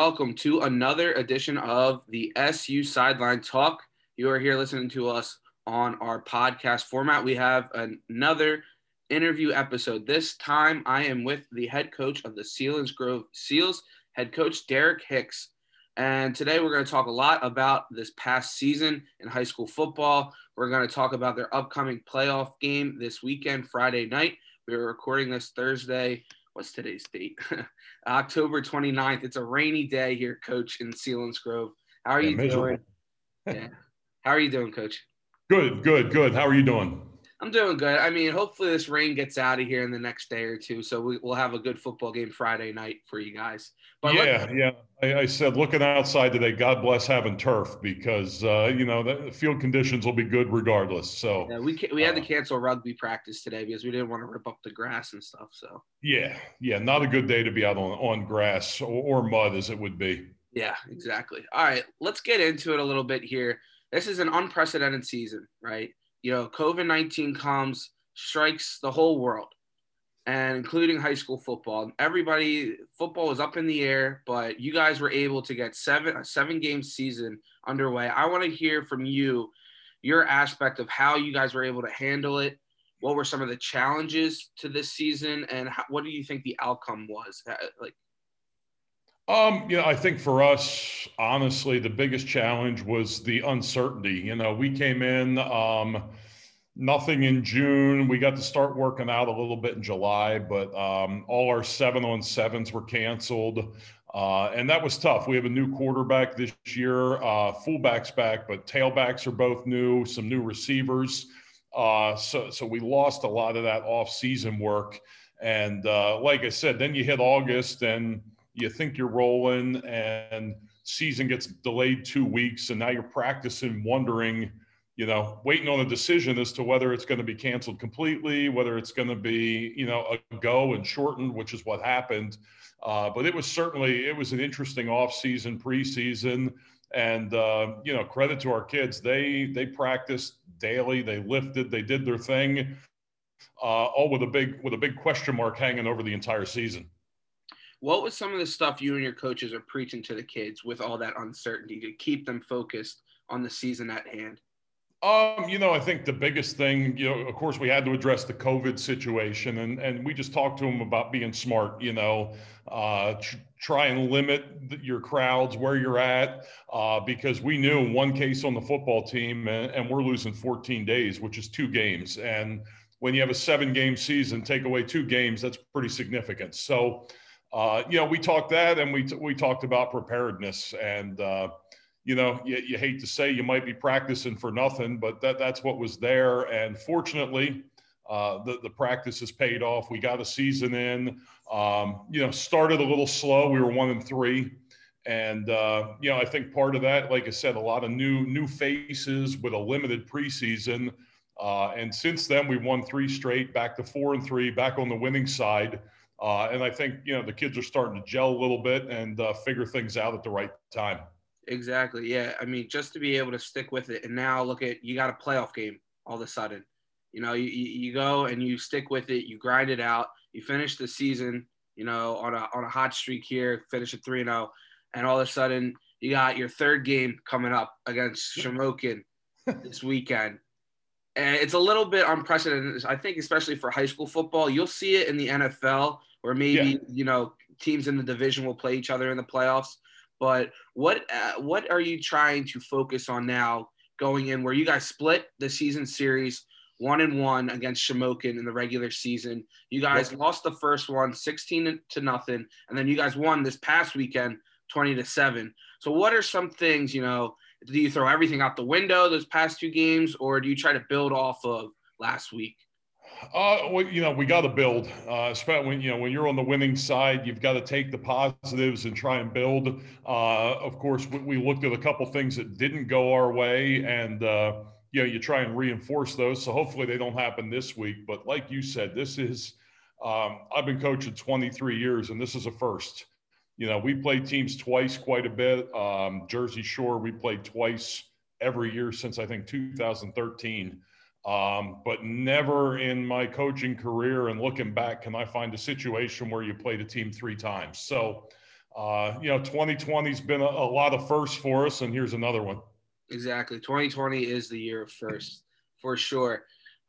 welcome to another edition of the SU Sideline Talk. You are here listening to us on our podcast format. We have another interview episode. This time I am with the head coach of the Selinsgrove Seals, head coach Derek Hicks. And today we're going to talk a lot about this past season in high school football. We're going to talk about their upcoming playoff game this weekend, Friday night. We are recording this Thursday. What's today's date? October 29th. It's a rainy day here, coach, in Selinsgrove. How are yeah, you miserable. doing? yeah. How are you doing, coach? Good, good, good. How are you doing? I'm doing good. I mean, hopefully this rain gets out of here in the next day or two, so we, will have a good football game Friday night for you guys. But yeah, yeah. I, I, said looking outside today, God bless having turf because uh, you know the field conditions will be good regardless. So yeah, we we had to uh, cancel rugby practice today because we didn't want to rip up the grass and stuff. So yeah, yeah, not a good day to be out on on grass or, or mud as it would be. Yeah, exactly. All right, let's get into it a little bit here. This is an unprecedented season, right? You know, COVID 19 comes, strikes the whole world, and including high school football. Everybody, football was up in the air, but you guys were able to get seven, a seven game season underway. I want to hear from you your aspect of how you guys were able to handle it. What were some of the challenges to this season, and how, what do you think the outcome was? Uh, like, um, you know, I think for us, honestly, the biggest challenge was the uncertainty. You know, we came in um, nothing in June. We got to start working out a little bit in July, but um, all our seven on sevens were canceled. Uh, and that was tough. We have a new quarterback this year, uh, fullbacks back, but tailbacks are both new, some new receivers. Uh, so, so we lost a lot of that off-season work. And uh, like I said, then you hit August and – you think you're rolling and season gets delayed two weeks and now you're practicing wondering you know waiting on a decision as to whether it's going to be canceled completely whether it's going to be you know a go and shortened which is what happened. Uh, but it was certainly it was an interesting off season preseason. And uh, you know credit to our kids they they practiced daily they lifted they did their thing uh, all with a big with a big question mark hanging over the entire season what was some of the stuff you and your coaches are preaching to the kids with all that uncertainty to keep them focused on the season at hand? Um, you know, I think the biggest thing, you know, of course, we had to address the COVID situation, and and we just talked to them about being smart. You know, uh, tr- try and limit your crowds where you're at, uh, because we knew one case on the football team, and, and we're losing 14 days, which is two games, and when you have a seven game season, take away two games, that's pretty significant. So uh, you know, we talked that and we, t- we talked about preparedness and, uh, you know, you, you, hate to say you might be practicing for nothing, but that, that's what was there. And fortunately, uh, the, the practice has paid off. We got a season in, um, you know, started a little slow. We were one and three. And, uh, you know, I think part of that, like I said, a lot of new, new faces with a limited preseason. Uh, and since then, we won three straight, back to four and three, back on the winning side. Uh, and I think you know the kids are starting to gel a little bit and uh, figure things out at the right time. Exactly. Yeah. I mean, just to be able to stick with it, and now look at you got a playoff game all of a sudden. You know, you, you go and you stick with it, you grind it out, you finish the season, you know, on a on a hot streak here, finish at three and zero, oh, and all of a sudden you got your third game coming up against Shamokin this weekend. And it's a little bit unprecedented, I think, especially for high school football. You'll see it in the NFL or maybe yeah. you know teams in the division will play each other in the playoffs. But what uh, what are you trying to focus on now going in where you guys split the season series one and one against Shamokin in the regular season. You guys yep. lost the first one 16 to nothing, and then you guys won this past weekend 20 to 7. So what are some things, you know, do you throw everything out the window those past two games or do you try to build off of last week? Uh, well, you know, we got to build. Uh, when you know when you're on the winning side, you've got to take the positives and try and build. Uh, of course, we, we, looked at a couple things that didn't go our way, and uh, you know, you try and reinforce those. So hopefully they don't happen this week. But like you said, this is um, I've been coaching 23 years, and this is a first. You know, we played teams twice quite a bit. Um, Jersey Shore, we played twice every year since I think 2013. Um, but never in my coaching career and looking back can I find a situation where you played a team three times. So, uh, you know, 2020's been a, a, lot of firsts for us, and here's another one. Exactly. 2020 is the year of first for sure.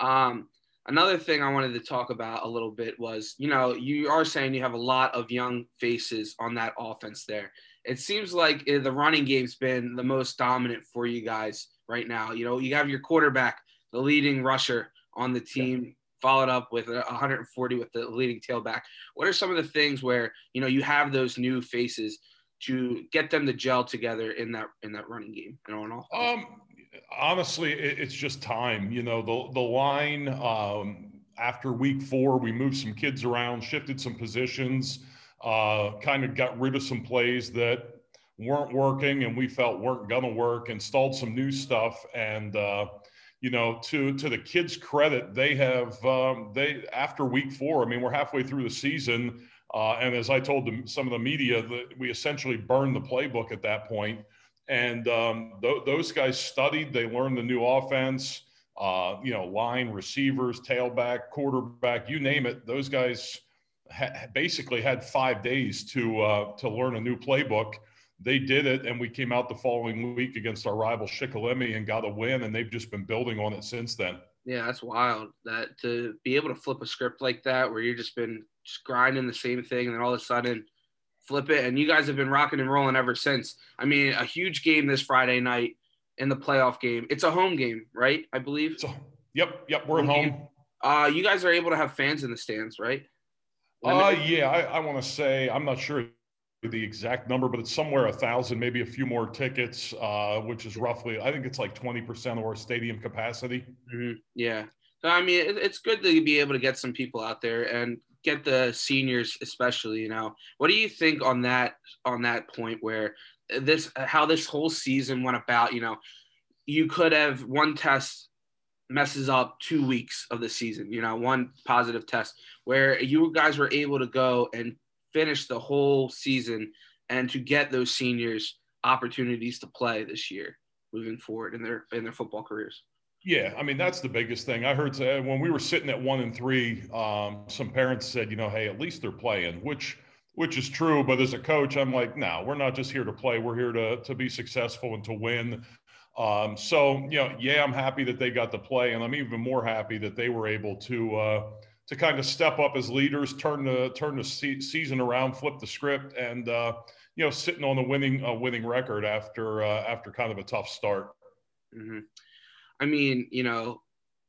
Um, another thing I wanted to talk about a little bit was, you know, you are saying you have a lot of young faces on that offense there. It seems like the running game's been the most dominant for you guys right now. You know, you have your quarterback, the leading rusher on the team, yeah. followed up with 140 with the leading tailback. What are some of the things where, you know, you have those new faces to get them to gel together in that in that running game and on offense? Um, honestly, it's just time. You know, the the line um, after week four, we moved some kids around, shifted some positions, uh, kind of got rid of some plays that weren't working and we felt weren't going to work, installed some new stuff, and uh, you know, to to the kids' credit, they have um, they after week four. I mean, we're halfway through the season, uh, and as I told them, some of the media, that we essentially burned the playbook at that point. And um, th- those guys studied. They learned the new offense. Uh, you know, line, receivers, tailback, quarterback, you name it. Those guys ha- basically had five days to uh, to learn a new playbook. They did it, and we came out the following week against our rival Shikellamy and got a win, and they've just been building on it since then. Yeah, that's wild. That to be able to flip a script like that, where you've just been just grinding the same thing, and then all of a sudden flip it. And you guys have been rocking and rolling ever since. I mean, a huge game this Friday night in the playoff game. It's a home game, right? I believe. So, yep, yep, we're home at home. Uh, you guys are able to have fans in the stands, right? Uh, yeah, I, I want to say I'm not sure the exact number, but it's somewhere a thousand, maybe a few more tickets, uh, which is roughly, I think it's like 20% of our stadium capacity. Mm-hmm. Yeah. So, I mean, it, it's good to be able to get some people out there and get the seniors, especially, you know, what do you think on that, on that point where this, how this whole season went about, you know, you could have one test messes up two weeks of the season, you know, one positive test where you guys were able to go and finish the whole season and to get those seniors opportunities to play this year moving forward in their in their football careers. Yeah, I mean that's the biggest thing. I heard uh, when we were sitting at one and three, um, some parents said, you know, hey, at least they're playing, which which is true. But as a coach, I'm like, no, we're not just here to play. We're here to to be successful and to win. Um, so you know, yeah, I'm happy that they got to play, and I'm even more happy that they were able to. Uh, to kind of step up as leaders, turn the turn the season around, flip the script, and uh, you know, sitting on a winning uh, winning record after uh, after kind of a tough start. Mm-hmm. I mean, you know,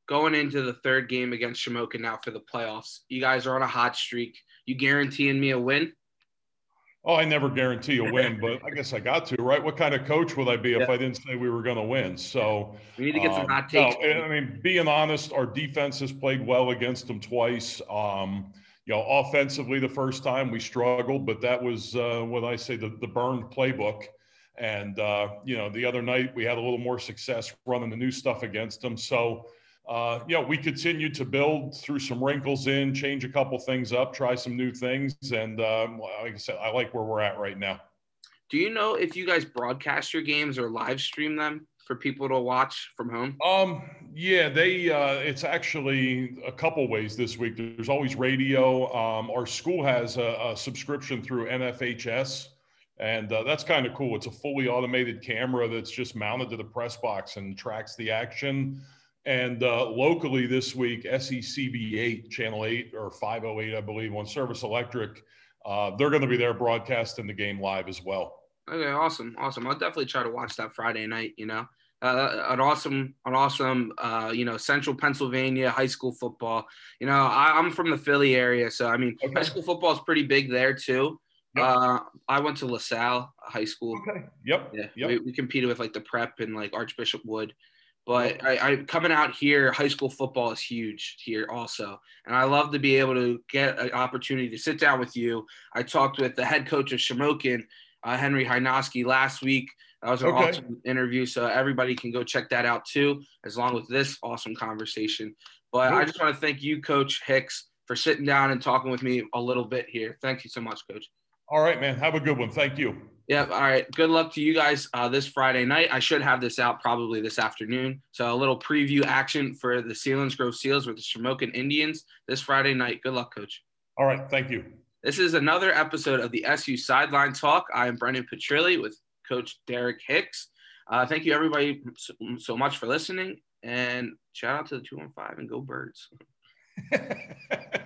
going into the third game against Shamokin now for the playoffs, you guys are on a hot streak. You guaranteeing me a win? Oh, I never guarantee a win, but I guess I got to, right? What kind of coach would I be if I didn't say we were going to win? So we need to get um, some hot takes. No, I mean, being honest, our defense has played well against them twice. Um, you know, offensively, the first time we struggled, but that was uh, what I say the, the burned playbook. And, uh, you know, the other night we had a little more success running the new stuff against them. So, uh, you know, we continue to build through some wrinkles in, change a couple things up, try some new things, and um, like I said, I like where we're at right now. Do you know if you guys broadcast your games or live stream them for people to watch from home? Um, yeah, they. Uh, it's actually a couple ways this week. There's always radio. Um, our school has a, a subscription through NFHS. And uh, that's kind of cool. It's a fully automated camera that's just mounted to the press box and tracks the action. And uh, locally this week, SECB8, Channel 8 or 508, I believe, on Service Electric, uh, they're going to be there broadcasting the game live as well. Okay, awesome, awesome. I'll definitely try to watch that Friday night. You know, uh, an awesome, an awesome, uh, you know, Central Pennsylvania high school football. You know, I, am from the Philly area, so I mean, okay. high school football is pretty big there too. Yep. Uh, I went to LaSalle High School. Okay. Yep. Yeah. Yep. We, we competed with like the prep and like Archbishop Wood. But I, I, coming out here, high school football is huge here also, and I love to be able to get an opportunity to sit down with you. I talked with the head coach of Shamokin, uh, Henry Hynoski, last week. That was an okay. awesome interview, so everybody can go check that out too, as long with this awesome conversation. But I just want to thank you, Coach Hicks, for sitting down and talking with me a little bit here. Thank you so much, Coach. All right, man. Have a good one. Thank you. Yep. All right. Good luck to you guys uh, this Friday night. I should have this out probably this afternoon. So a little preview action for the Selinsgrove Seals with the Shamokin Indians this Friday night. Good luck, Coach. All right. Thank you. This is another episode of the SU Sideline Talk. I am Brendan Petrilli with Coach Derek Hicks. Uh, thank you, everybody, so, so much for listening. And shout out to the 215 and go birds.